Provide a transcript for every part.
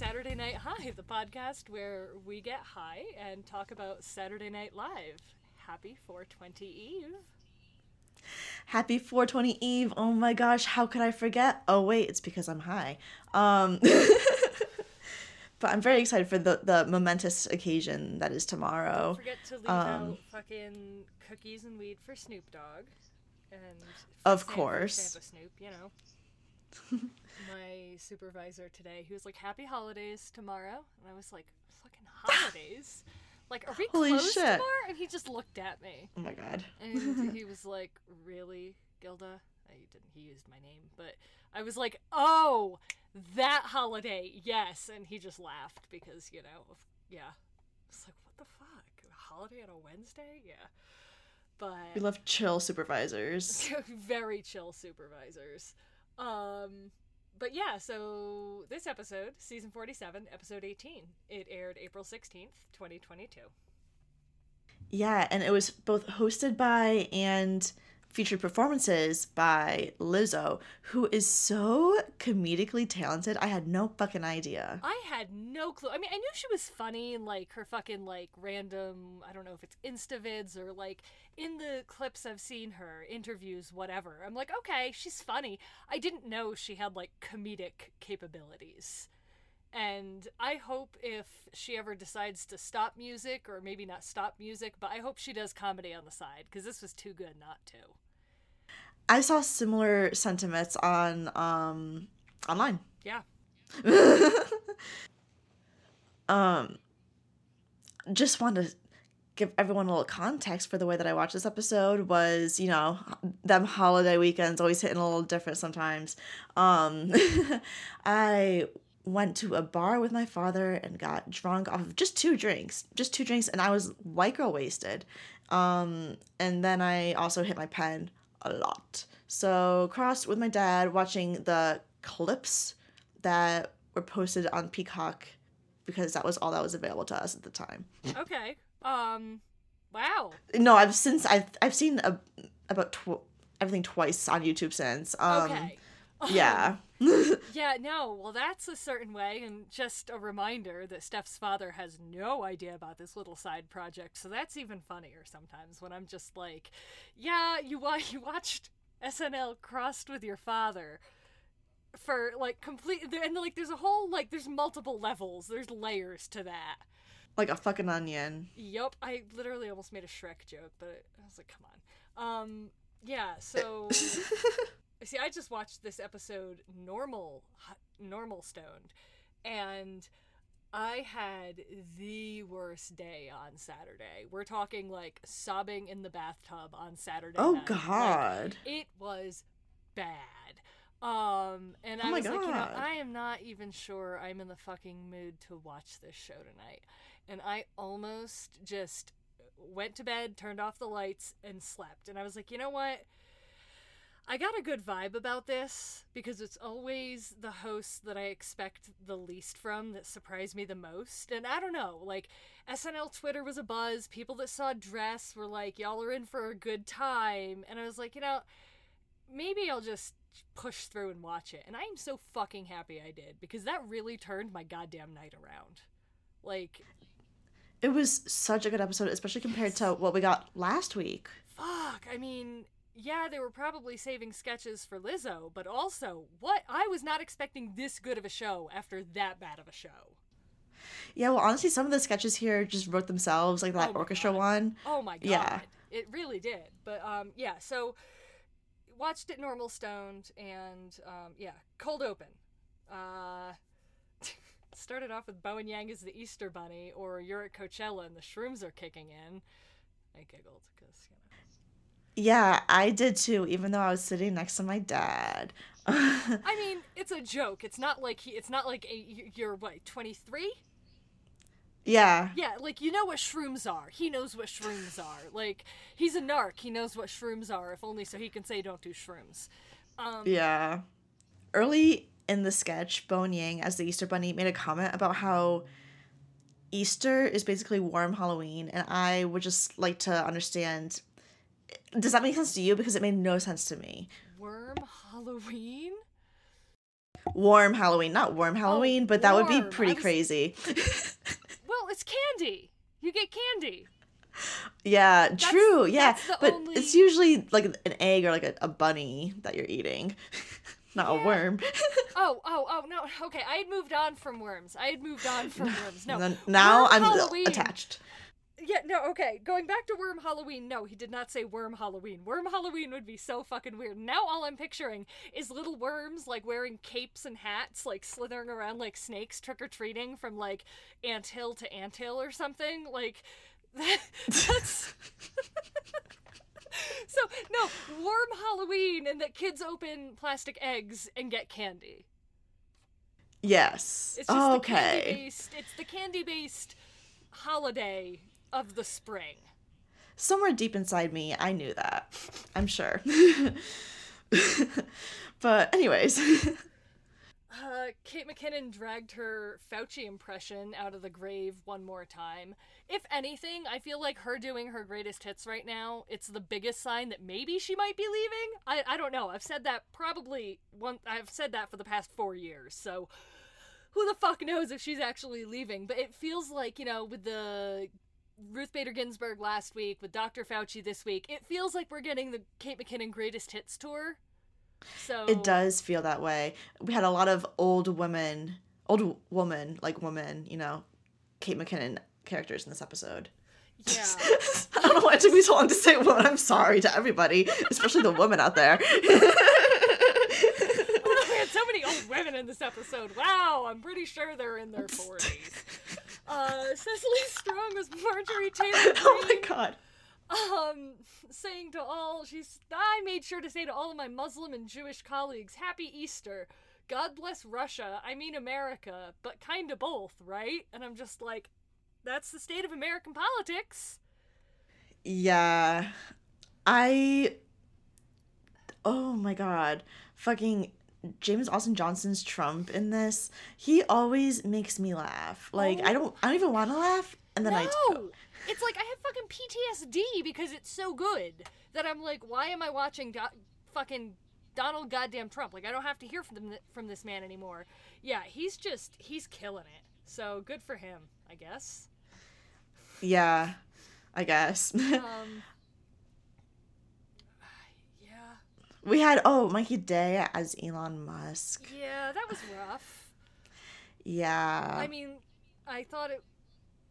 Saturday Night High, the podcast where we get high and talk about Saturday Night Live. Happy 420 Eve. Happy 420 Eve. Oh my gosh, how could I forget? Oh wait, it's because I'm high. Um But I'm very excited for the the momentous occasion that is tomorrow. Don't forget to leave Um, out fucking cookies and weed for Snoop Dogg. And Of Santa- course. Santa Snoop, you know. My supervisor today, he was like, "Happy holidays tomorrow," and I was like, "Fucking holidays." Like, are we Holy closed shit. tomorrow? And he just looked at me. Oh my god. And he was like, "Really, Gilda?" He didn't. He used my name, but I was like, "Oh, that holiday, yes." And he just laughed because you know, yeah. It's like, what the fuck? A holiday on a Wednesday? Yeah. But We love chill supervisors. very chill supervisors. Um, but yeah, so this episode, season 47, episode 18, it aired April 16th, 2022. Yeah, and it was both hosted by and featured performances by Lizzo, who is so comedically talented. I had no fucking idea. I had no clue. I mean, I knew she was funny in like her fucking like random, I don't know if it's Instavids or like in the clips I've seen her, interviews, whatever. I'm like, okay, she's funny. I didn't know she had like comedic capabilities. And I hope if she ever decides to stop music, or maybe not stop music, but I hope she does comedy on the side, because this was too good not to. I saw similar sentiments on um online. Yeah. um just want to give everyone a little context for the way that I watched this episode was, you know, them holiday weekends always hitting a little different sometimes. Um I went to a bar with my father and got drunk off of just two drinks. Just two drinks and I was white girl wasted. Um and then I also hit my pen a lot. So crossed with my dad watching the clips that were posted on Peacock because that was all that was available to us at the time. Okay. Um, wow. No, I've since I've I've seen a, about tw- everything twice on YouTube since. Um, Okay. Yeah. Yeah, no, well, that's a certain way, and just a reminder that Steph's father has no idea about this little side project, so that's even funnier sometimes when I'm just like, yeah, you, you watched SNL crossed with your father for like complete, and like there's a whole, like, there's multiple levels, there's layers to that. like a fucking onion. Yep. I literally almost made a Shrek joke, but I was like, come on. Um, yeah, so. See, I just watched this episode normal normal stoned and I had the worst day on Saturday. We're talking like sobbing in the bathtub on Saturday. oh night. Like, god. it was bad. Um and Oh I was like, you know, I am not even sure I'm in the fucking mood to watch this show tonight. And I almost just went to bed, turned off the lights and slept. And I was like, you know what? I got a good vibe about this because it's always the hosts that I expect the least from that surprise me the most. And I don't know, like SNL Twitter was a buzz. People that saw Dress were like, y'all are in for a good time. And I was like, you know, maybe I'll just push through and watch it. And I am so fucking happy I did because that really turned my goddamn night around. Like, It was such a good episode, especially compared to what we got last week. fuck. I mean, yeah, they were probably saving sketches for Lizzo, but also, what? I was not expecting this good of a show after that bad of a show. Yeah, well, honestly, some of the sketches here just wrote themselves, like that Oh orchestra God. one. Oh my god. Yeah. It really did. But um yeah, so watched it normal stoned and um yeah, cold open. Uh started off with Bowen Yang as the Easter bunny or you're at Coachella and the shrooms are kicking in. I giggled cuz you know. Yeah, I did too, even though I was sitting next to my dad. I mean, it's a joke. It's not like he it's not like a, you- you're what, 23? yeah. Yeah, like you know what shrooms are. He knows what shrooms are. Like he's a narc. He knows what shrooms are if only so he can say don't do shrooms. Um Yeah. Early in the sketch, Bowen Yang, as the Easter Bunny, made a comment about how Easter is basically warm Halloween, and I would just like to understand. Does that make sense to you? Because it made no sense to me. Worm Halloween? Warm Halloween, not warm oh, Halloween, but that would be Oh, pretty was- crazy. Well, it's candy. You get candy. yeah, true. Yeah, that's but only- it's usually like an egg or like a, a bunny that you're eating, not a worm. Oh, oh, oh, no. Okay, I had moved on from worms. I had moved on from worms. No. Now Worm I'm Halloween. attached. Yeah, no, okay. Going back to Worm Halloween, no, he did not say Worm Halloween. Worm Halloween would be so fucking weird. Now all I'm picturing is little worms like wearing capes and hats, like slithering around like snakes trick or treating from like ant hill to ant hill or something. Like that, that's So no, Worm Halloween and that kids open plastic eggs and get candy. Yes. It's just the candy okay. based it's the candy based holiday of the spring. Somewhere deep inside me, I knew that. I'm sure. but anyways, Uh, Kate McKinnon dragged her Fauci impression out of the grave one more time. If anything, I feel like her doing her greatest hits right now, it's the biggest sign that maybe she might be leaving. I, I don't know. I've said that probably one I've said that for the past 4 years. So who the fuck knows if she's actually leaving, but it feels like, you know, with the Ruth Bader Ginsburg last week, with Dr. Fauci this week, it feels like we're getting the Kate McKinnon greatest hits tour. So it does feel that way. We had a lot of old women, old woman, like woman, you know, Kate McKinnon characters in this episode. Yeah. I don't know why it took me so long to say woman. I'm sorry to everybody, especially the women out there. Oh, we had so many old women in this episode. Wow, I'm pretty sure they're in their 40s. Uh, Cecily Strong was Marjorie Taylor oh my god. Um, saying to all, she's, I made sure to say to all of my Muslim and Jewish colleagues, Happy Easter. God bless Russia. I mean America, but kinda both, right? And I'm just like, that's the state of American politics. Yeah. I Oh my god. Fucking James Austin Johnson's Trump in this. He always makes me laugh. Like I don't I don't even want to laugh and then I do. no, it's like I have fucking PTSD because it's so good that I'm like, why am I watching do- fucking Donald goddamn Trump? Like I don't have to hear from them from this man anymore. Yeah, he's just he's killing it. So good for him, I guess. Yeah. I guess. Um, yeah, we had oh, Mikey Day as Elon Musk. yeah, that was rough. Yeah. I mean, I thought it.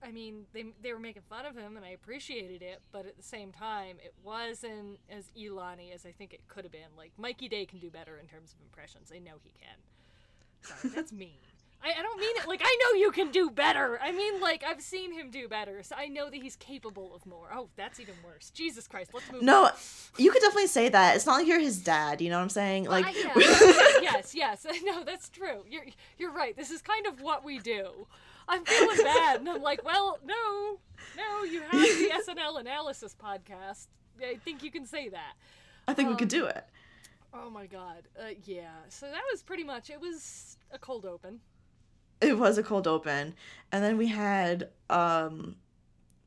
I mean, they they were making fun of him, and I appreciated it, but at the same time, it wasn't as Elani as I think it could have been. Like Mikey Day can do better in terms of impressions. I know he can. Sorry, that's mean. I, I don't mean it like I know you can do better. I mean like I've seen him do better, so I know that he's capable of more. Oh, that's even worse. Jesus Christ, let's move. no, on. you could definitely say that. It's not like you're his dad, you know what I'm saying? Like I- yeah, yes, yes. No, that's true. You're you're right. This is kind of what we do. I'm feeling bad, and I'm like, well, no, no. You have the SNL analysis podcast. I think you can say that. I think we could um, do it. Oh my god. Uh, yeah. So that was pretty much. It was a cold open. It was a cold open. And then we had um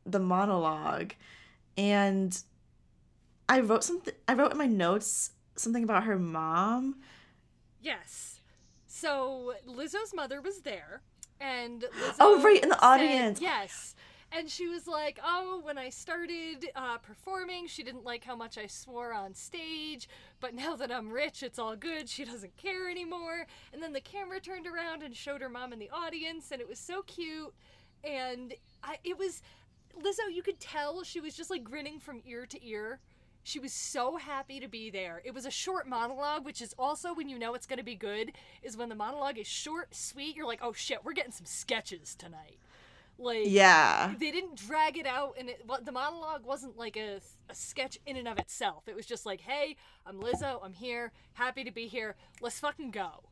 the monologue and I wrote something I wrote in my notes something about her mom. Yes. So Lizzo's mother was there, and Lizzo Oh, right, in the said- audience. yes. And she was like, "Oh, when I started uh, performing, she didn't like how much I swore on stage, but now that I'm rich, it's all good. She doesn't care anymore." And then the camera turned around and showed her mom in the audience, and it was so cute. And I, it was Lizzo. You could tell she was just like grinning from ear to ear. She was so happy to be there. It was a short monologue, which is also when you know it's going to be good, is when the monologue is short, sweet. You're like, oh shit, we're getting some sketches tonight. Like, Yeah. they didn't drag it out, and it, the monologue wasn't like a, a sketch in and of itself. It was just like, hey, I'm Lizzo, I'm here, happy to be here, let's fucking go.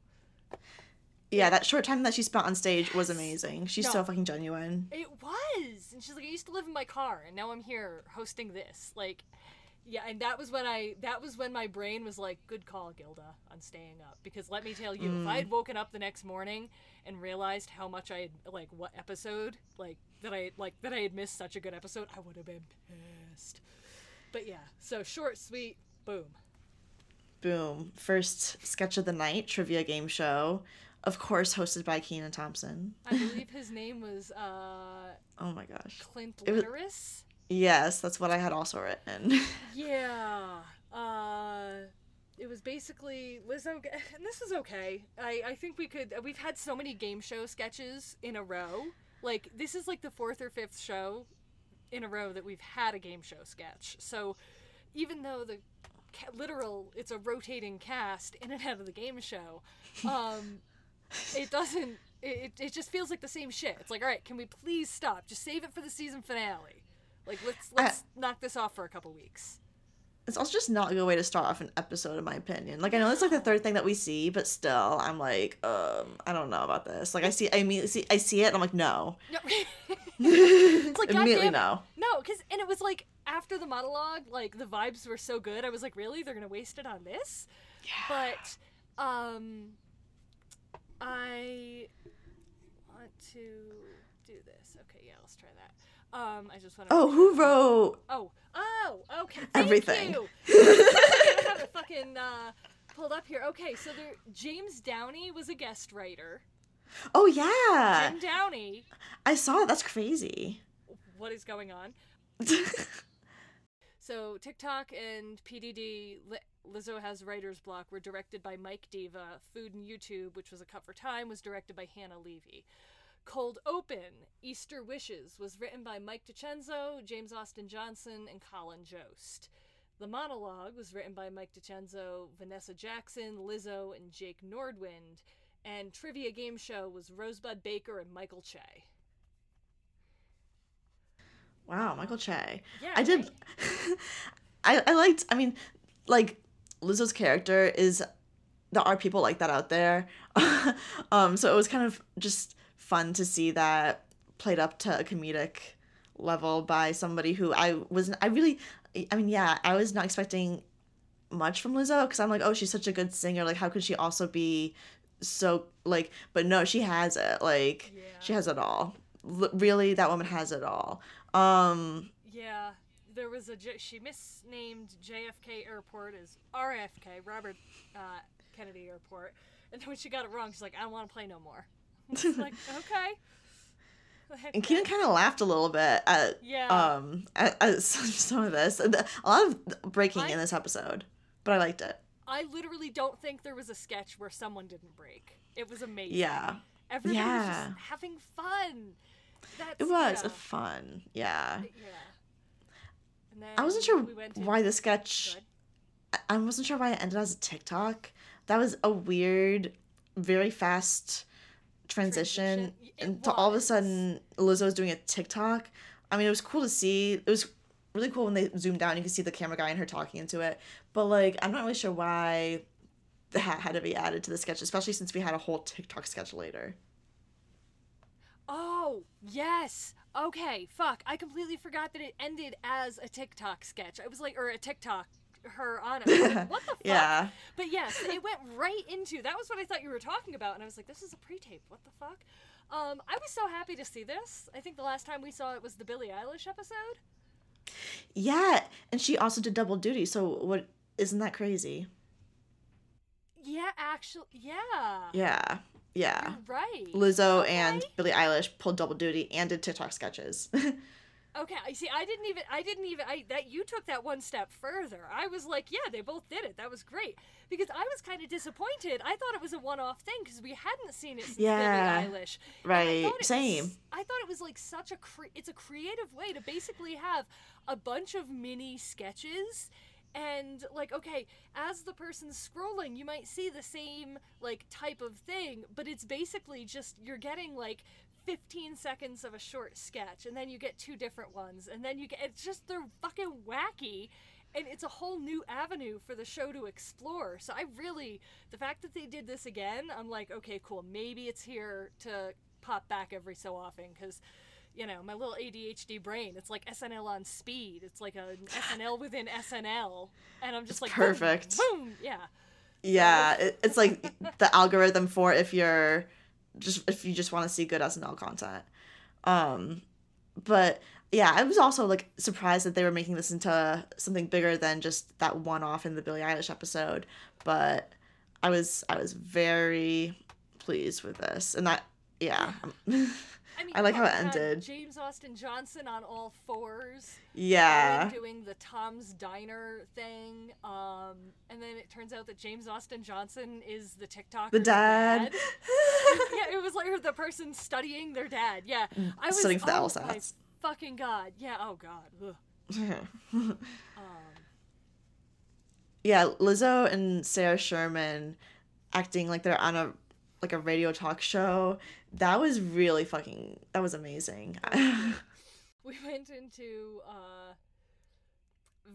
Yeah, that short time that she spent on stage was amazing. She's No. so fucking genuine. It was. And she's like, I used to live in my car, and now I'm here hosting this. Like, yeah, and that was when I, that was when my brain was like, good call, Gilda, on staying up. Because let me tell you, if I had woken up the next morning and realized how much I had, like, what episode, like, that I, like, that I had missed such a good episode, I would have been pissed. But yeah, so short, sweet, boom. boom. First sketch of the night trivia game show, of course, hosted by Kenan Thompson. I believe his name was uh, Oh my gosh. Clint Litteris. Yes, that's what I had also written. Yeah. Uh, it was basically Lizzo, and this is okay. I, I think we could. We've had so many game show sketches in a row. Like this is like the fourth or fifth show in a row that we've had a game show sketch. So even though the ca- literal it's a rotating cast in and out of the game show, um, it doesn't. It, it just feels like the same shit. It's like, all right, can we please stop? Just save it for the season finale. Like let's let's knock this off for a couple weeks. it's also just not a good way to start off an episode, in my opinion. Like I know it's like the third thing that we see, but still, I'm like, um, I don't know about this. Like I see, I immediately see, I see it, and I'm like, no, No. like like, immediately goddamn- no. No, because and it was like after the monologue, like the vibes were so good. I was like, really, they're gonna waste it on this? Yeah. But um, I want to do this. Okay, yeah, let's try that. Um, I just want to. Oh, who wrote? Oh, oh, okay. Thank Everything. You. I have it fucking uh, pulled up here. Okay, so there, James Downey was a guest writer. Oh yeah, Jim Downey. I saw it. That's crazy. What is going on? So TikTok and PDD Li- Lizzo has writer's block were directed by Mike Diva. Food and YouTube, which was a cut for time, was directed by Hannah Levy. Cold Open, Easter Wishes was written by Mike DiCenzo, James Austin Johnson, and Colin Jost. The monologue was written by Mike DiCenzo, Vanessa Jackson, Lizzo, and Jake Nordwind. And Trivia Game Show was Rosebud Baker and Michael Che. wow, Michael Che. Yeah, I did. right? I I liked. I mean, like Lizzo's character is. There are people like that out there. um, so it was kind of just fun to see that played up to a comedic level by somebody who I wasn't. I really. I mean, yeah, I was not expecting much from Lizzo because I'm like, oh, she's such a good singer. Like, how could she also be so like? But no, she has it. Like, Yeah. she has it all. L- really, that woman has it all. Um, Yeah, there was a J- she misnamed JFK Airport as RFK Robert uh, Kennedy Airport, and then when she got it wrong, she's like, "I don't want to play no more." It's like, okay. And Kenan kind of laughed a little bit at Yeah. um at, at some of this. A lot of breaking I- in this episode, but I liked it. I literally don't think there was a sketch where someone didn't break. It was amazing. Yeah, Everybody was just having fun. That's, it was yeah. fun. Yeah, yeah. And then I wasn't sure we went why the sketch. Good. I wasn't sure why it ended as a TikTok. That was a weird, very fast transition, Transition. It and to all of a sudden Lizzo was doing a TikTok. I mean, it was cool to see. It was really cool when they zoomed down. you could see the camera guy and her talking into it. But like, I'm not really sure why that had to be added to the sketch, especially since we had a whole TikTok sketch later. Oh, yes. Okay, fuck. I completely forgot that it ended as a TikTok sketch. I was like, or a TikTok, her on it. What the fuck? Yeah. But yes, it went right into that was what I thought you were talking about, and I was like, this is a pre-tape. What the fuck? Um, I was so happy to see this. I think the last time we saw it was the Billie Eilish episode. Yeah, and she also did double duty. So what? Isn't that crazy? Yeah, actually, yeah. Yeah, yeah. You're right. Lizzo Okay. and Billie Eilish pulled double duty and did TikTok sketches. Okay, I see. I didn't even. I didn't even. I that you took that one step further. I was like, yeah, they both did it. That was great because I was kind of disappointed. I thought it was a one-off thing because we hadn't seen it since Yeah, Billie Eilish. And I right, was- same. I thought it was like such a. Cre- it's a creative way to basically have a bunch of mini sketches. And like, okay, as the person's scrolling, you might see the same like type of thing, but it's basically just you're getting like 15 seconds of a short sketch and then you get two different ones and then you get it's just they're fucking wacky and it's a whole new avenue for the show to explore. So i really the fact that they did this again i'm like okay cool maybe it's here to pop back every so often because you know my little adhd brain it's like snl on speed. It's like an snl within snl and i'm just like perfect. boom, yeah. Yeah, it's like the algorithm for if you're just if you just want to see good SNL content. Um, but yeah, I was also like surprised that they were making this into something bigger than just that one off in the Billie Eilish episode. But I was I was very pleased with this, and that yeah. I, mean, I like how it ended. James Austin Johnson on all fours. Yeah. Doing the Tom's Diner thing. Um, and then it turns out that James Austin Johnson is the TikTok. The dad. yeah, it was like the person studying their dad. Yeah, I was Studying for the oh LSATs. My fucking god. Yeah. Oh god. Ugh. Um, yeah, Lizzo and Sarah Sherman acting like they're on a like a radio talk show. That was really fucking that was amazing. we went into uh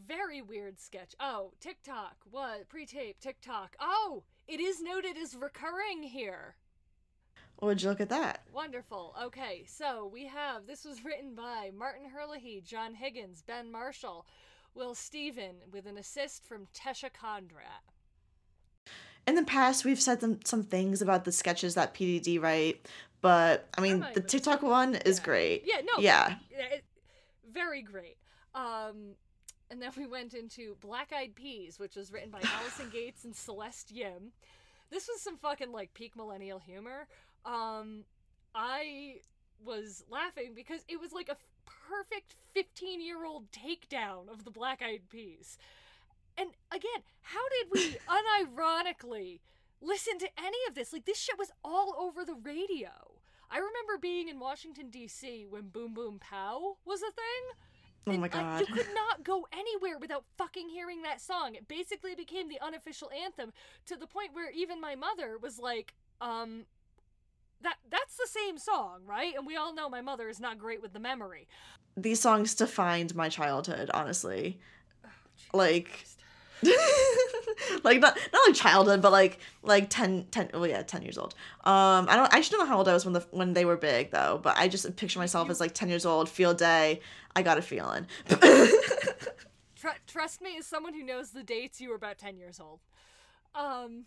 very weird sketch. Oh, TikTok. What? Pre-tape TikTok. Oh, it is noted as recurring here. Would you look at that? Wonderful. Okay, so we have this was written by Martin Herlihy, John Higgins, Ben Marshall, Will Stephen, with an assist from Tesha Kondrat. In the past, we've said some, some things about the sketches that PDD write, but I mean, the TikTok one is yeah. great. Yeah, no. Yeah. very great. Um, and then we went into Black Eyed Peas, which was written by Allison Gates and Celeste Yim. This was some fucking like peak millennial humor. Um, I was laughing because it was like a perfect 15 year old takedown of the Black Eyed Peas. Again, how did we unironically listen to any of this? Like, this shit was all over the radio. I remember being in Washington, D.C. when Boom Boom Pow was a thing. Oh And, my like, god. you could not go anywhere without fucking hearing that song. It basically became the unofficial anthem to the point where even my mother was like, um, that that's the same song, right? And we all know my mother is not great with the memory. These songs defined my childhood, honestly. Like Christ. like not not like childhood, but like like 10, 10 well yeah, 10 years old. Um I don't I don't know how old I was when the when they were big though, but I just picture myself as like 10 years old, field day, I got a feeling. Tr- trust me, as someone who knows the dates, you were about 10 years old. Um,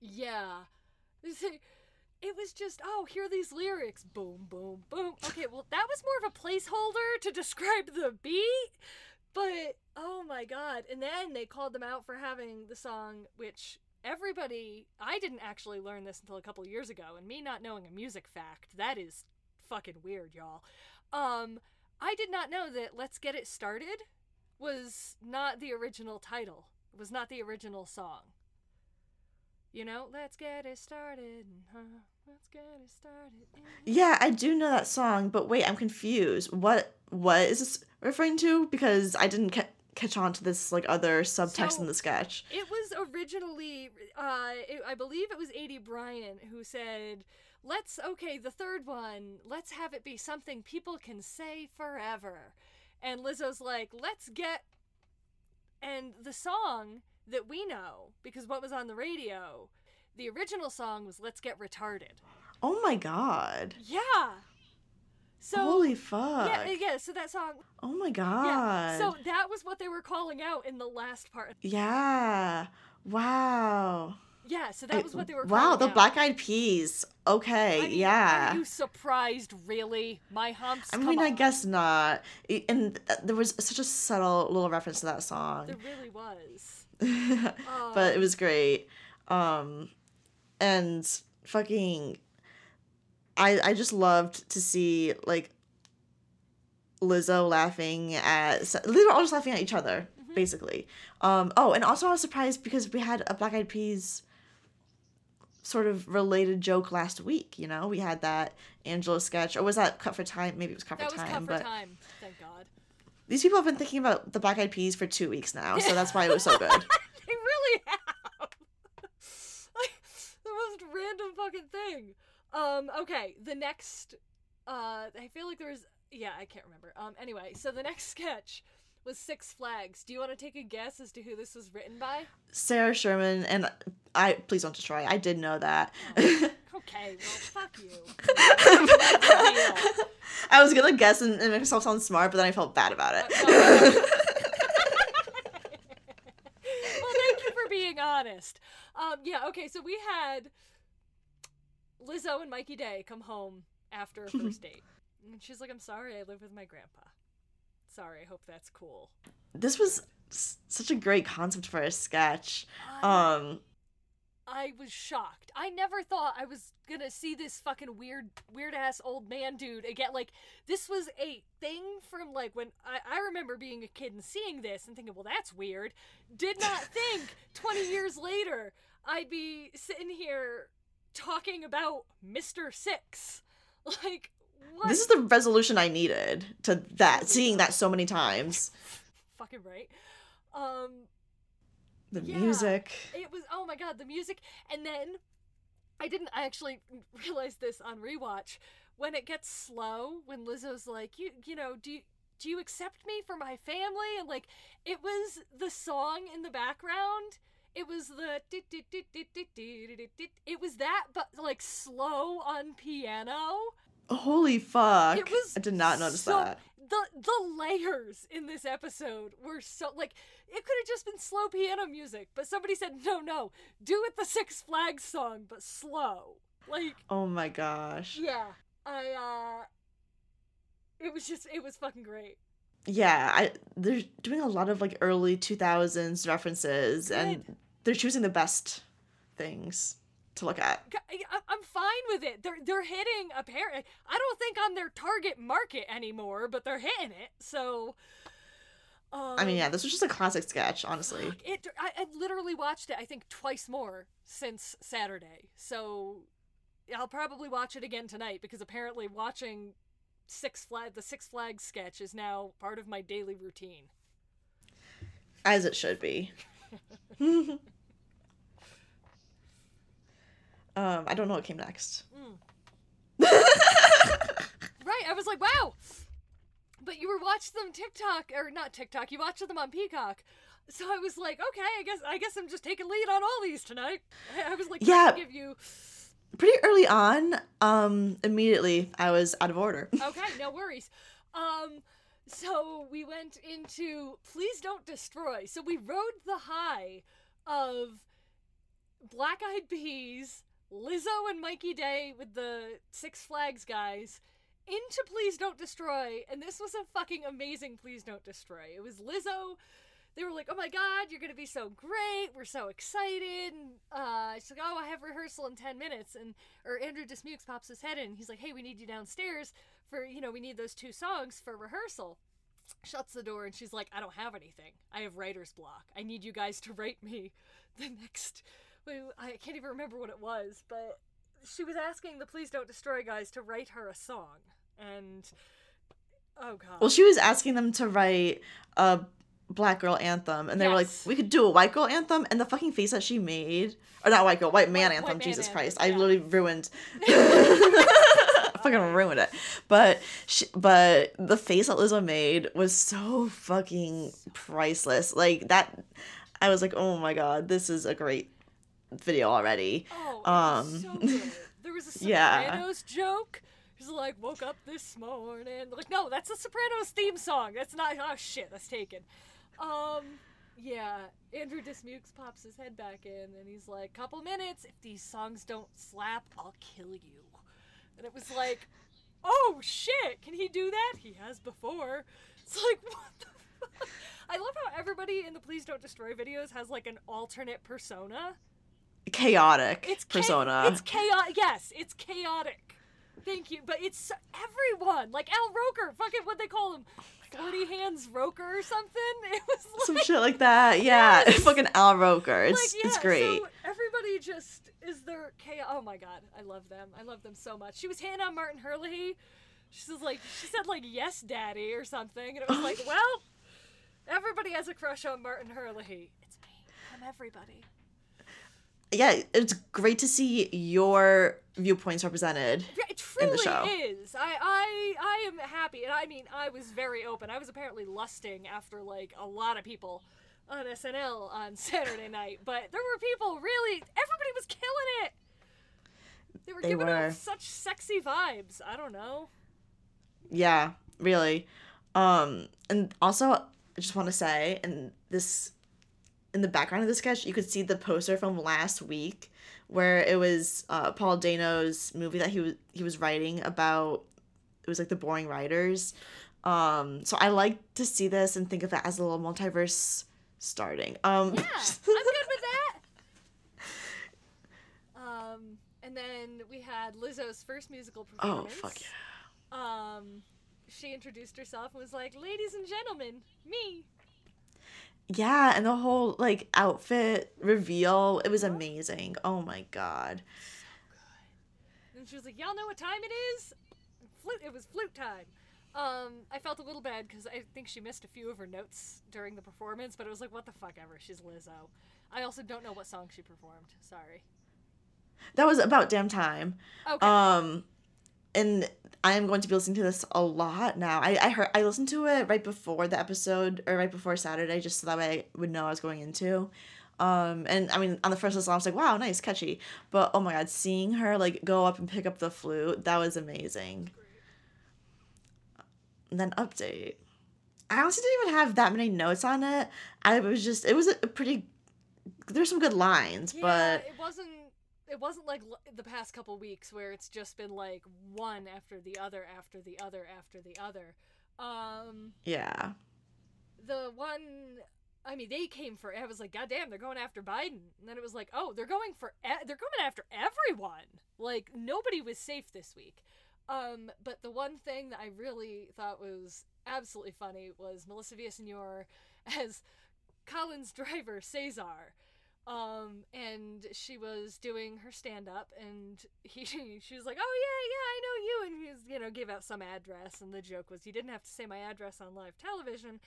yeah. It was just, oh, here are these lyrics. Boom, boom, boom. Okay, well, that was more of a placeholder to describe the beat, but oh my god. And then they called them out for having the song, which everybody, I didn't actually learn this until a couple years ago, and me not knowing a music fact, that is fucking weird, y'all. Um, I did not know that Let's Get It Started was not the original title. It was not the original song. You know, let's get it started. Huh? Let's get it started. yeah, I do know that song, but wait, I'm confused. What what is this referring to? Because I didn't ca- catch on to this like other subtext So- in the sketch. It was originally, uh, it, I believe it was Aidy Bryant who said, let's, okay, the third one, let's have it be something people can say forever. And Lizzo's like, let's get, and the song that we know, because what was on the radio, the original song was Let's Get Retarded. Oh my god. Yeah. So, Holy fuck. yeah, yeah, so that song, Oh my god. yeah. So that was what they were calling out in the last part. Yeah. Wow. Yeah, so that was what they were Wow, the out. black eyed peas. Okay, I mean, yeah. Are you surprised, really? My humps. I mean, I guess not. And there was such a subtle little reference to that song. There really was. but it was great. Um and fucking I I just loved to see like Lizzo laughing at they were all just laughing at each other Mm-hmm. basically. Um oh, and also I was surprised because we had a Black Eyed Peas sort of related joke last week, you know? We had that Angela sketch or was that cut for time? Maybe it was cut That for was time, cut for but time. Thank God. these people have been thinking about the Black Eyed Peas for 2 weeks now, so that's why it was so good. They really have. like the most random fucking thing. Um. Okay. The next. Uh. I feel like there was. Yeah. I can't remember. Um. Anyway. So the next sketch was Six Flags. Do you want to take a guess as to who this was written by? Sarah Sherman and I please don't destroy. I did know that. Okay. Well, fuck you. I was gonna guess and, and make myself sound smart, but then I felt bad about it. well, thank you for being honest. Um, yeah, okay, so we had Lizzo and Mikey Day come home after a first date. And she's like, I'm sorry, I live with my grandpa. Sorry, I hope that's cool. This was s- such a great concept for a sketch. I, Um, I was shocked. I never thought I was gonna see this fucking weird, weird ass old man dude again. Like, this was a thing from like when I, I remember being a kid and seeing this and thinking, well, that's weird. Did not think 20 years later I'd be sitting here talking about Mr. Six. Like, what? this is the resolution I needed to that, seeing that so many times. fucking right. Um, The Yeah. music. it was oh my god the music and then i didn't i actually realize this on rewatch when it gets slow when lizzo's like you you know do you do you accept me for my family and like it was the song in the background it was the it was that but like slow on piano Holy fuck. it was I did not notice so- that. the the layers in this episode were so like it could have just been slow piano music, but somebody said no, no, do it the Six Flags song, but slow. Like Oh my gosh. yeah, I uh, it was just it was fucking great. Yeah, I they're doing a lot of like early 2000s references and they're choosing the best things to look at. I'm fine with it. They're they're hitting a pair. I don't think I'm their target market anymore, but they're hitting it. So. Um, I mean, yeah, this was just a classic sketch, honestly. It. I, I literally watched it. I think twice more since Saturday. So I'll probably watch it again tonight because apparently watching Six Flag the Six Flags sketch is now part of my daily routine. As it should be. um, I don't know what came next. Right. I was like, wow. But you were watching them TikTok or not TikTok. You watched them on Peacock. So I was like, okay, I guess I guess I'm just taking lead on all these tonight. I was like, Yeah. yeah, give you Pretty early on, um, immediately I was out of order. okay, no worries. Um, so we went into Please Don't Destroy. So we rode the high of Black Eyed Peas, Lizzo and Mikey Day with the Six Flags guys into Please Don't Destroy, and this was a fucking amazing Please Don't Destroy. It was Lizzo. They were like, "Oh my God, you're gonna be so great! We're so excited!" And uh, she's like, "Oh, I have rehearsal in ten minutes." And or Andrew Dismukes pops his head in. He's like, "Hey, we need you downstairs for you know we need those two songs for rehearsal." Shuts the door and she's like, "I don't have anything. I have writer's block. I need you guys to write me the next." I can't even remember what it was, but she was asking the Please Don't Destroy guys to write her a song, and oh god. Well, she was asking them to write a black girl anthem, and they were like, "We could do a white girl anthem." And the fucking face that she made, or not white girl, white man White- anthem. white man Jesus anthem, Christ, I yeah. literally ruined. I fucking ruined it. But she, but the face that Lizzo made was so fucking priceless. Like that, I was like, "Oh my god, this is a great video already." Oh, Um, so good. There was a yeah. Sopranos joke. She's like, woke up this morning. Like, no, that's the Sopranos theme song. That's not. Oh shit, that's taken. Um, yeah. Andrew Dismukes pops his head back in, and he's like, "Couple minutes. If these songs don't slap, I'll kill you." And it was like, "Oh shit, can he do that? He has before." It's like, what the. Fuck? I love how everybody in the Please Don't Destroy videos has like an alternate persona. Chaotic It's cha- persona. it's chaotic. Yes, it's chaotic. Thank you, but it's everyone. Like Al Roker, fucking what they call him, Forty Hands Roker or something. It was like, Some shit like that. Yeah, Yes. fucking Al Roker. It's like, yeah, it's great. So everybody just is their chaos. Oh my god, I love them. I love them so much. She was on Martin Herlihy. She was like, she said like "Yes, Daddy" or something, and it was like, well, everybody has a crush on Martin Herlihy. It's me. I'm everybody. yeah, it's great to see your viewpoints represented. Yeah, Truly show. is. I, I I am happy, and I mean, I was very open. I was apparently lusting after like a lot of people on SNL on Saturday night, but there were people really. Everybody was killing it. They were They giving were. off such sexy vibes. I don't know. Yeah, really. Um, and also, I just want to say, in this, in the background of the sketch, you could see the poster from last week, where it was uh, Paul Dano's movie that he was he was writing about it was like the boring writers. Um, so I like to see this and think of it as a little multiverse starting. Um, Yeah, I'm good with that. Um, and then we had Lizzo's first musical performance. oh fuck yeah! Um, she introduced herself and was like, "Ladies and gentlemen, me." Yeah, and the whole like outfit reveal, it was amazing. Oh my god. And she was like, "Y'all know what time it is? Flute. It was flute time." Um, I felt a little bad because I think she missed a few of her notes during the performance, but it was like, "What the fuck ever?" She's Lizzo. I also don't know what song she performed. Sorry. That was about damn time. Okay. Um and I am going to be listening to this a lot now. I, I heard I listened to it right before the episode or right before Saturday just so that way I would know I was going into. Um and I mean on the first listen I was like, wow, nice, catchy. But oh my god, seeing her like go up and pick up the flute, that was amazing. And then update. I honestly didn't even have that many notes on it. I was just it was a pretty there's some good lines, yeah, but it wasn't. It wasn't like l- the past couple weeks where it's just been like one after the other after the other after the other. Um, yeah. the one. I mean, they came for. I was like, God damn, they're going after Biden. And then it was like, oh, they're going for. E- they're going after everyone. Like nobody was safe this week. Um, but the one thing that I really thought was absolutely funny was Melissa Villaseñor as Colin's driver Cesar. Um, and she was doing her stand up, and he she was like, "Oh yeah, yeah, I know you," and he was, you know, gave out some address, and the joke was he didn't have to say my address on live television,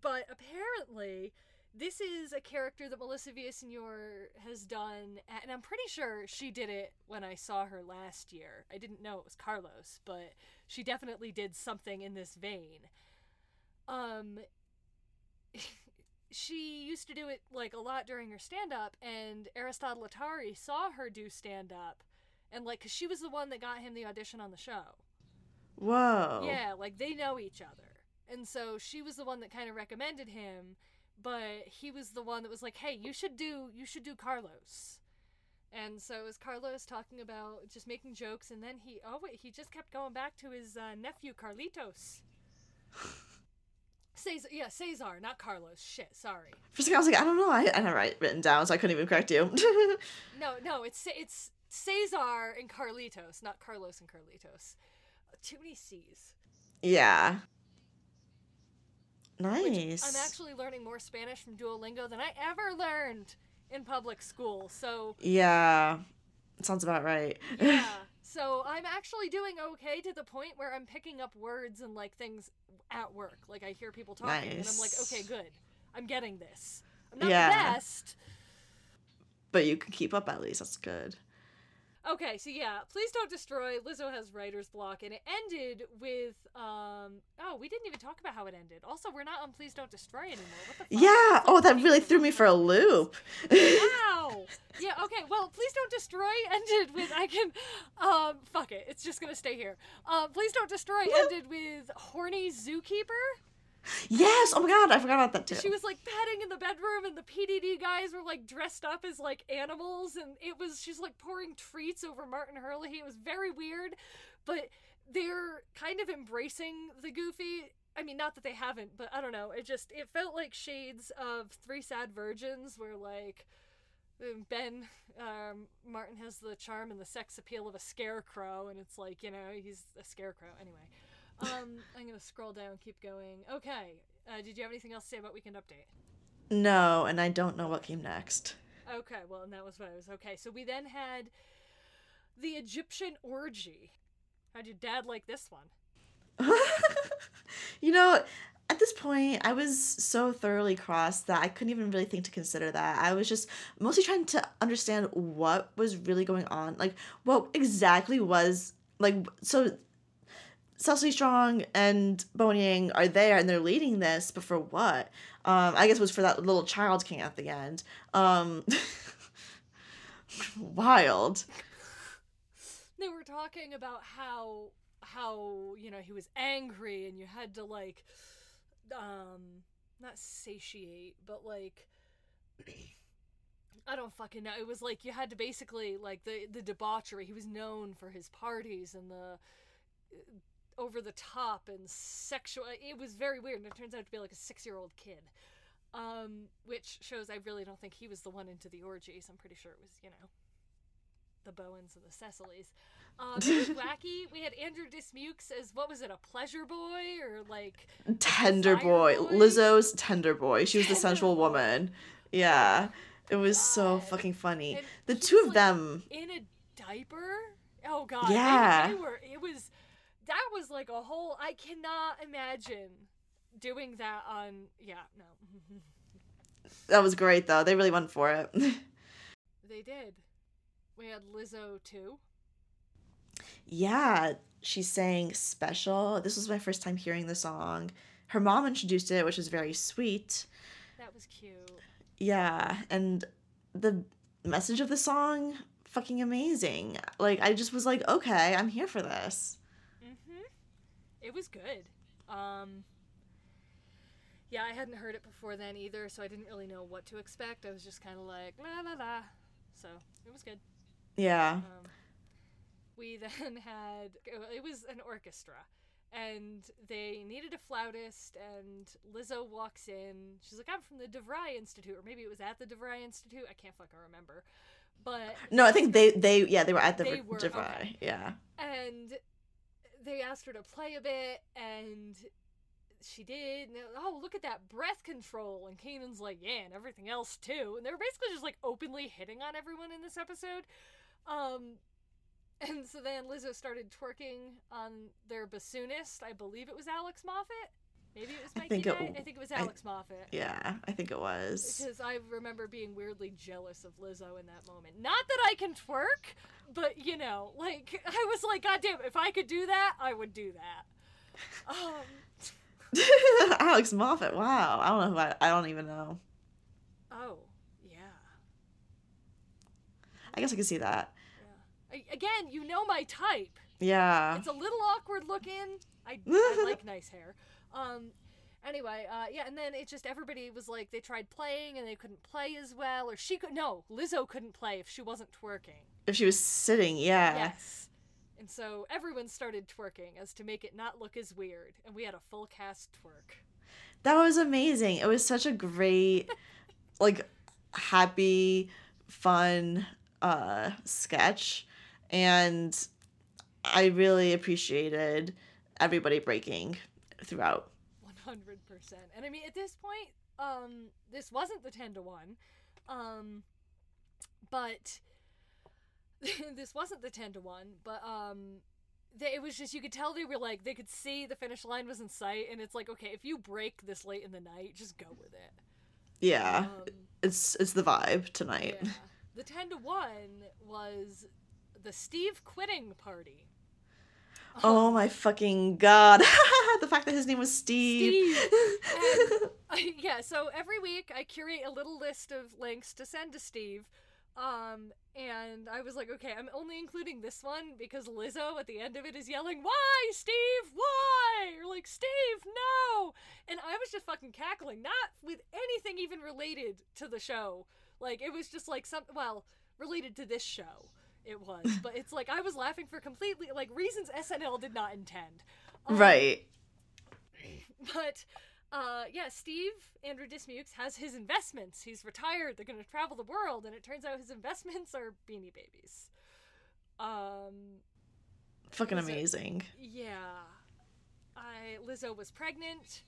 but apparently. This is a character that Melissa Villaseñor has done, and I'm pretty sure she did it when I saw her last year. I didn't know it was Carlos, but she definitely did something in this vein. Um, she used to do it like a lot during her stand up and Aristotle Athari saw her do stand up and like cuz she was the one that got him the audition on the show. Whoa. Yeah, like they know each other. And so she was the one that kind of recommended him, but he was the one that was like, "Hey, you should do you should do Carlos." And so it was Carlos talking about just making jokes and then he oh wait, he just kept going back to his uh, nephew Carlitos. Cesar, yeah, Cesar, not Carlos. Shit, sorry. For a second, I was like, I don't know. I, I it right written down, so I couldn't even correct you. No, no, it's it's Cesar and Carlitos, not Carlos and Carlitos. Too many C's. yeah. Nice. I'm actually learning more Spanish from Duolingo than I ever learned in public school. So yeah. Sounds about right. yeah, so I'm actually doing okay to the point where I'm picking up words and like things at work. Like I hear people talking, and I'm like, okay, good. I'm getting this. I'm not Yeah. the best. but you can keep up at least. That's good. Okay, so yeah, please don't destroy. Lizzo has writer's block, and it ended with um. Oh, we didn't even talk about how it ended. Also, we're not on Please Don't Destroy anymore. What the fuck? Yeah. Oh, that really threw me for a loop. Wow. Yeah. Okay. Well, please don't destroy. Ended with I can. Um. Fuck it. It's just gonna stay here. Um. Please don't destroy. Ended with horny zookeeper. Yes. Oh my god, I forgot about that too. She was like petting in the bedroom, and the PDD guys were like dressed up as like animals, and it was she's like pouring treats over Martin Herlihy. It was very weird, but they're kind of embracing the goofy. I mean, not that they haven't, but I don't know. It just it felt like shades of Three Sad Virgins, where like um, Ben um, Martin has the charm and the sex appeal of a scarecrow, and it's like you know he's a scarecrow anyway. Um, I'm gonna scroll down, keep going. Okay. Uh, did you have anything else to say about Weekend Update? no, and I don't know what came next. Okay, well, and that was what I was. Okay, so we then had the Egyptian orgy. How'd your dad like this one? you know, at this point, I was so thoroughly crossed that I couldn't even really think to consider that. I was just mostly trying to understand what was really going on. Like, what exactly was, like, so Cecily Strong and Bowen Yang are there and they're leading this, but for what? Um, I guess it was for that little child king at the end. Um, wild. They were talking about how how you know he was angry and you had to like um not satiate but like I don't fucking know. It was like you had to basically like the the debauchery. He was known for his parties and the over the top and sexual. It was very weird, and it turns out to be like a six year old kid. Um, which shows I really don't think he was the one into the orgies. I'm pretty sure it was, you know, the Bowens and the Cecilies. Um, it was wacky. We had Andrew Dismukes as what was it, a pleasure boy or like Tender boy. boy? Lizzo's tender boy. She was the sensual boy. woman. Yeah. It was so fucking funny. And The two of like, them. in a diaper. Oh god, they- Yeah. they, were. It was that was like a whole. I cannot imagine doing that on. Yeah, no, That was great though. They really went for it. they did. We had Lizzo too. yeah, she sang special. This was my first time hearing the song. Her mom introduced it, which was very sweet. That was cute. Yeah, and the message of the song fucking amazing. Like I just was like, okay, I'm here for this. It was good. Um. Yeah, I hadn't heard it before then either, so I didn't really know what to expect. I was just kind of like la la la. So it was good. Yeah. Um, we then had it was an orchestra, and they needed a flautist. And Lizzo walks in. She's like, "I'm from the DeVry Institute, or maybe it was at the DeVry Institute. I can't fucking remember." But No, I think they they yeah, they were at the They were, DeVry. okay. Yeah. and they asked her to play a bit, and she did. And, oh, look at that breath control! And Kenan's like, "Yeah, and everything else too." And they were basically just like openly hitting on everyone in this episode. Um, and so then Lizzo started twerking on their bassoonist. I believe it was Alex Moffat. Maybe it was I Mikey think it I think it was I- Alex Moffat. Yeah, I think it was. Because I remember being weirdly jealous of Lizzo in that moment. Not that I can twerk, but you know, like I was like, God damn, if I could do that, I would do that. Um, Alex Moffat. Wow. I don't know who I, I don't even know. oh yeah, I guess I can see that. yeah. I, again, you know my type. Yeah. It's a little awkward looking. I, I like nice hair. Um. Anyway, uh, yeah, and then it just everybody was like they tried playing and they couldn't play as well, or she could no, Lizzo couldn't play if she wasn't twerking. If she was sitting, yeah. Yes. And so everyone started twerking as to make it not look as weird, and we had a full cast twerk. That was amazing. It was such a great, like, happy, fun uh sketch. And I really appreciated everybody breaking throughout. 100%. And I mean, at this point, um, this wasn't the 10 to 1. Um, but this wasn't the 10 to 1, but um they, it was just you could tell they were like they could see the finish line was in sight and it's like okay if you break this late in the night just go with it Yeah. um, It's it's the vibe tonight. yeah. the 10 to 1 was the steve quitting party Oh my fucking god. the fact that his name was Steve. Steve. I- yeah, so every week I curate a little list of links to send to Steve. Um, and I was like, okay, I'm only including this one because Lizzo at the end of it is yelling, Why, Steve? Why? You're like, Steve, no! And I was just fucking cackling, not with anything even related to the show. Like, it was just like some, well, related to this show. It was, but it's like I was laughing for completely like reasons SNL did not intend. Um, right. but uh, yeah, Steve Andrew Dismukes has his investments. He's retired. They're going to travel the world, and it turns out his investments are Beanie Babies. Um, Fucking it- amazing. yeah, I Lizzo was pregnant,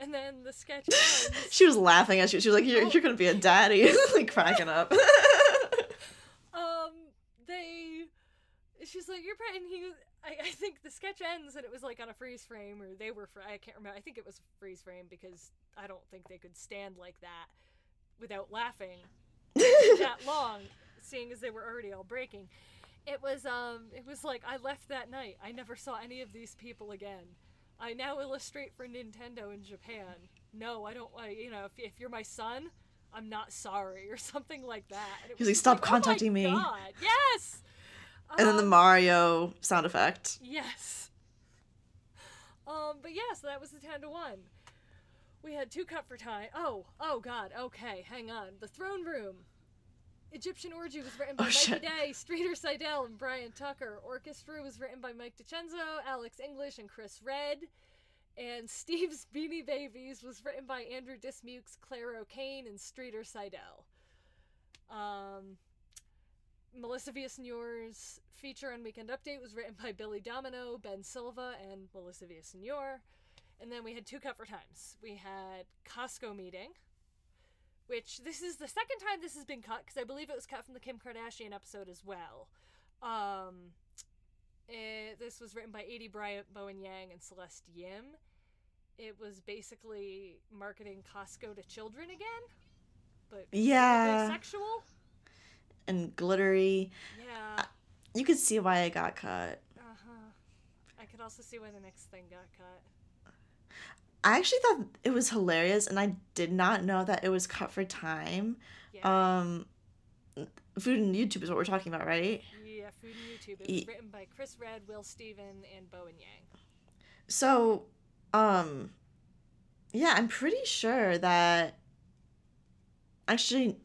and then the sketch ends. she was laughing at she, she was like, You're, Oh. you're gonna be a daddy. like cracking up. um, they, she's like, "You're pregnant." He, I, I think the sketch ends, and it was like on a freeze frame, or they were. Fr- I can't remember. I think it was a freeze frame because I don't think they could stand like that without laughing that long, seeing as they were already all breaking. It was um it was like I left that night. I never saw any of these people again. I now illustrate for Nintendo in Japan. No, I don't like you know, if, if you're my son, I'm not sorry or something like that. He's like, "Stop "Oh my contacting me." God, Yes. And then the Um, Mario sound effect. Yes. Um, but yeah, so that was the 10 to 1. We had two cut for time. Oh, oh god, okay, hang on. The throne room. Egyptian Orgy was written by Oh, Mikey shit. Day, Streeter Seidel, and Brian Tucker. Orchestra was written by Mike DiCenzo, Alex English, and Chris Redd. And Steve's Beanie Babies was written by Andrew Dismukes, Claire O'Kane, and Streeter Seidel. Um, Melissa Villasenor's feature and weekend update was written by Billy Domineau, Ben Silva, and Melissa Villasenor. And then we had two cover times. We had Costco meeting, which this is the second time this has been cut because I believe it was cut from the Kim Kardashian episode as well. Um, it, this was written by Aidy Bryant, Bowen Yang, and Celeste Yim. It was basically marketing Costco to children again, but Yeah. sexual. And glittery. Yeah. You could see why it got cut. Uh huh. I could also see why the next thing got cut. I actually thought it was hilarious, and I did not know that it was cut for time. Yeah. Um, food and YouTube is what we're talking about, right? yeah, Food and YouTube. It was written by Chris Redd, Will Stephen, and Bowen Yang. So, um, yeah, I'm pretty sure that. Actually,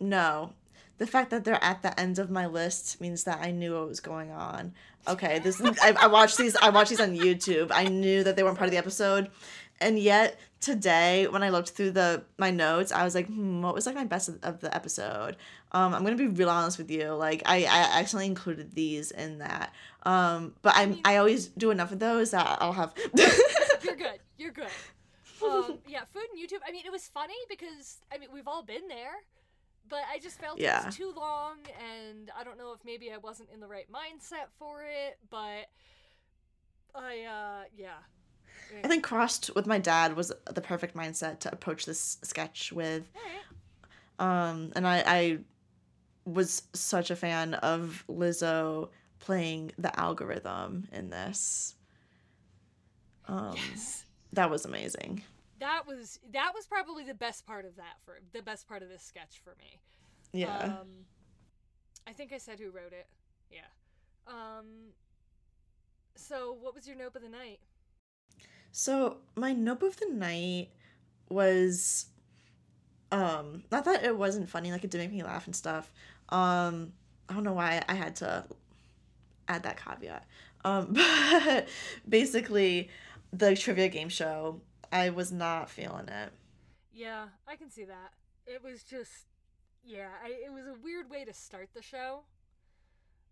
no. The fact that they're at the end of my list means that I knew what was going on. Okay, this I, I watched these. I watched these on YouTube. I knew that they weren't part of the episode, and yet today when I looked through the my notes, I was like, hmm, what was like my best of, of the episode? Um, I'm gonna be real honest with you. Like I, I accidentally included these in that. Um, but I'm I always do enough of those that I'll have. You're good. You're good. Um, yeah, Food and YouTube. I mean, it was funny because I mean we've all been there, but I just felt it Yeah. was too long, and I don't know if maybe I wasn't in the right mindset for it, but I uh yeah. I think crossed with my dad was the perfect mindset to approach this sketch with. Um, and I, I was such a fan of Lizzo playing the algorithm in this. Um, Yes. that was amazing. That was that was probably the best part of that for the best part of this sketch for me. Yeah. Um, I think I said who wrote it. Yeah. Um. So, what was your nope of the night? So my nope of the night was um not that it wasn't funny, like it did make me laugh and stuff. Um I don't know why I had to add that caveat. Um but basically the trivia game show, I was not feeling it. Yeah, I can see that. It was just, yeah, I, it was a weird way to start the show.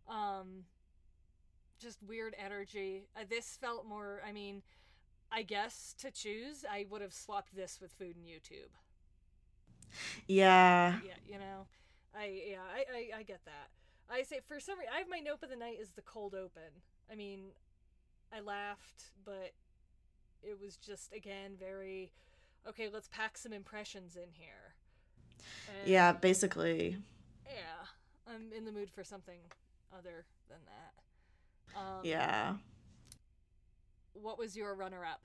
Um, just weird energy. Uh, this felt more. I mean, I guess to choose, I would have swapped this with food and YouTube. Yeah. Yeah, you know, I yeah, I I, I get that. I say for some reason, I have my note of the night is the cold open. I mean, I laughed, but it was just again very okay. Let's pack some impressions in here. And, Yeah, basically. yeah. I'm in the mood for something other than that. Um, Yeah. What was your runner-up?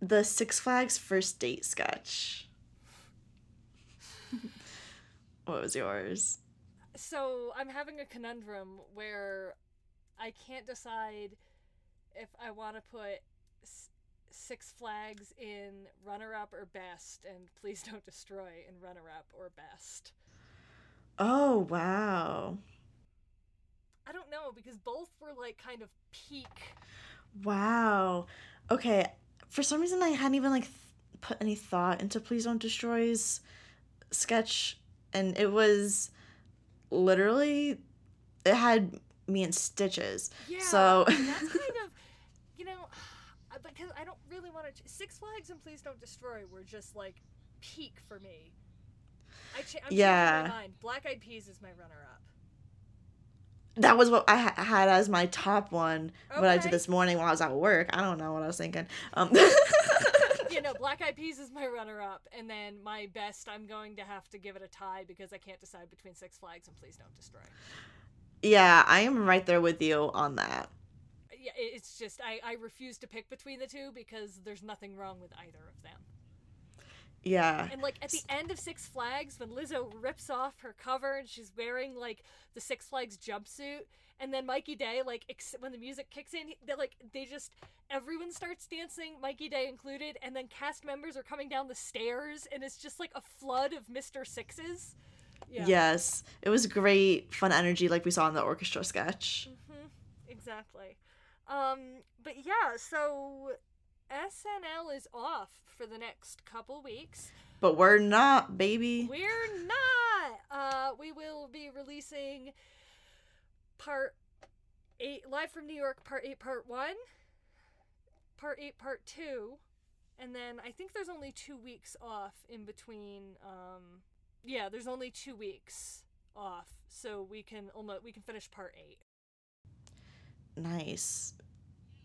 The Six Flags first date sketch. what was yours? So I'm having a conundrum where I can't decide if I want to put Six Flags in runner up or best, and Please Don't Destroy in runner up or best. Oh, wow. I don't know because both were like kind of peak. Wow. Okay. For some reason, I hadn't even like th- put any thought into "Please Don't Destroy's" sketch, and it was literally it had me in stitches. Yeah, So- that's kind of, you know, because I don't really want to. Six Flags and Please Don't Destroy were just like peak for me. I cha- I'm Yeah. changing my mind. Black Eyed Peas is my runner-up. That was what I ha- had as my top one. What I did this morning while I was at work. I don't know what I was thinking. Um, you know, Black Eyed Peas is my runner-up, and then my best, I'm going to have to give it a tie because I can't decide between Six Flags and Please Don't Destroy. yeah, I am right there with you on that. Yeah, it's just I I refuse to pick between the two because there's nothing wrong with either of them. Yeah. And like at the end of Six Flags, when Lizzo rips off her cover and she's wearing like the Six Flags jumpsuit, and then Mikey Day like ex- when the music kicks in, they like they just everyone starts dancing, Mikey Day included, and then cast members are coming down the stairs, and it's just like a flood of Mister Sixes. Yeah. Yes, it was great, fun energy like we saw in the orchestra sketch. hmm Exactly. Um, but yeah, so SNL is off for the next couple weeks. But we're not, baby. We're not. Uh, we will be releasing part eight, live from New York, part eight, part one, part eight, part two, and then I think there's only two weeks off in between. Um, yeah, there's only two weeks off, so we can almost we can finish part eight. Nice.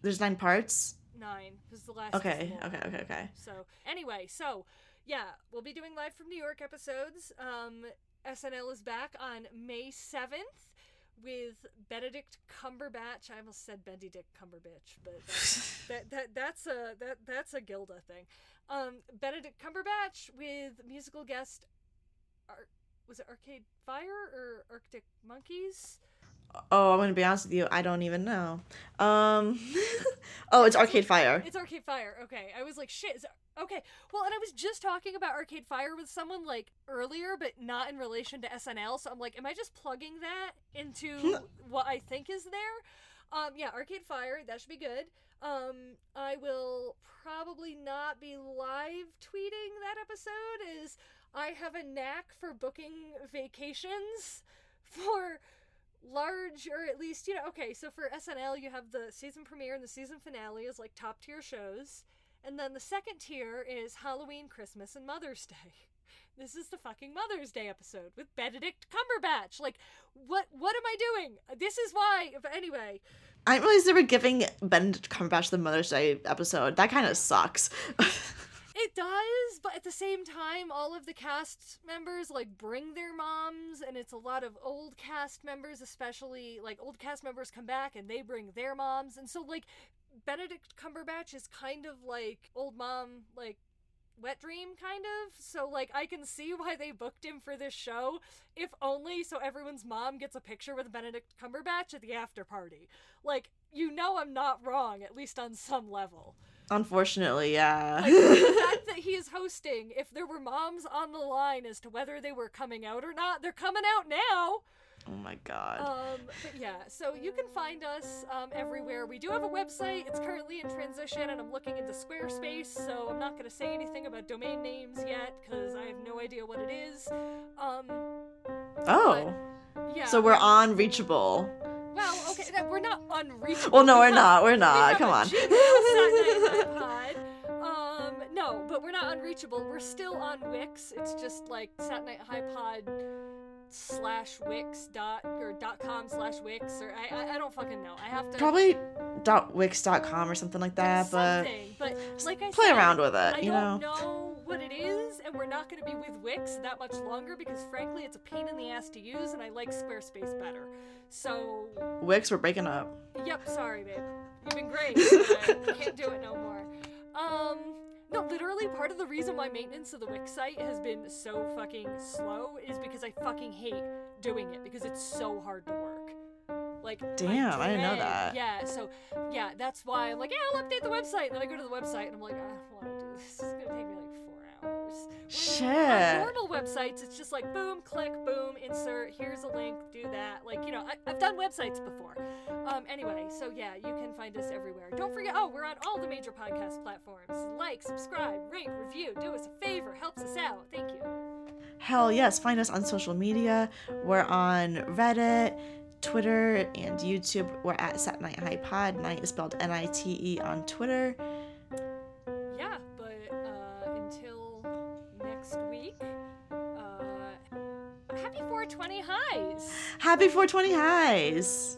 There's nine parts. Nine was the last. Okay, okay, okay, okay. So anyway, so yeah, we'll be doing live from New York episodes. Um, SNL is back on May seventh with Benedict Cumberbatch. I almost said Benedict Cumberbatch, but that, that, that that's a that that's a Gilda thing. Um, Benedict Cumberbatch with musical guest. Ar- was it Arcade Fire or Arctic Monkeys? Oh, I'm gonna be honest with you. I don't even know. Um. oh, it's Arcade Fire. It's Arcade Fire. Okay, I was like, shit. Is okay. Well, and I was just talking about Arcade Fire with someone like earlier, but not in relation to SNL. So I'm like, am I just plugging that into what I think is there? Um, yeah, Arcade Fire. That should be good. Um, I will probably not be live tweeting that episode, as I have a knack for booking vacations for large or at least you know okay so for snl you have the season premiere and the season finale is like top tier shows and then the second tier is halloween christmas and mother's day this is the fucking mother's day episode with benedict cumberbatch like what what am i doing this is why but anyway I didn't realize they were giving Benedict Cumberbatch the Mother's Day episode. That kind of sucks. It does, but at the same time, all of the cast members like bring their moms, and it's a lot of old cast members, especially like old cast members come back and they bring their moms, and so like Benedict Cumberbatch is kind of like old mom, like wet dream kind of. So like i can see why they booked him for this show if only so everyone's mom gets a picture with benedict cumberbatch at the after party. Like you know i'm not wrong at least on some level Unfortunately, yeah. like, the fact that he is hosting, if there were moms on the line as to whether they were coming out or not, they're coming out now. oh my god. Um, but yeah, so you can find us um, everywhere. We do have a website. It's currently in transition, and I'm looking into Squarespace, so I'm not going to say anything about domain names yet because I have no idea what it is. Um, oh. yeah. So we're on Reachable. Well, okay, that- we're not unreachable. Well, no, we're not. We're not. Come on. Gmail Sat Night High Pod. Um, no, but we're not unreachable. We're still on Wix. It's just like Sat Night High Pod slash Wix dot or dot com slash Wix or I, I I don't fucking know. I have to Probably dot Wix dot com or something like that, but something. But like I play said, around with it, I you don't know. know what it is, and we're not going to be with Wix that much longer because frankly, it's a pain in the ass to use, and I like Squarespace better. So Wix, we're breaking up. Yep, sorry, babe. You've been great. but Can't do it no more. Um, no, literally, part of the reason why maintenance of the Wix site has been so fucking slow is because I fucking hate doing it because it's so hard to work. Like, Damn, I didn't know that. Yeah, so yeah, that's why I'm like, yeah, I'll update the website. And then I go to the website and I'm like, I don't want to do this. This is gonna take me like hours. Whereas On normal websites, it's just like boom, click, boom, insert. Here's a link, do that. Like you know, I, I've done websites before. Um, anyway, so yeah, you can find us everywhere. Don't forget, oh, we're on all the major podcast platforms. Like, subscribe, rate, review, do us a favor, helps us out. Thank you. Hell yes, find us on social media. We're on Reddit, Twitter, and YouTube. We're at Sat Night High Pod. Night is spelled N I T E on Twitter. Highs. Happy 420 highs!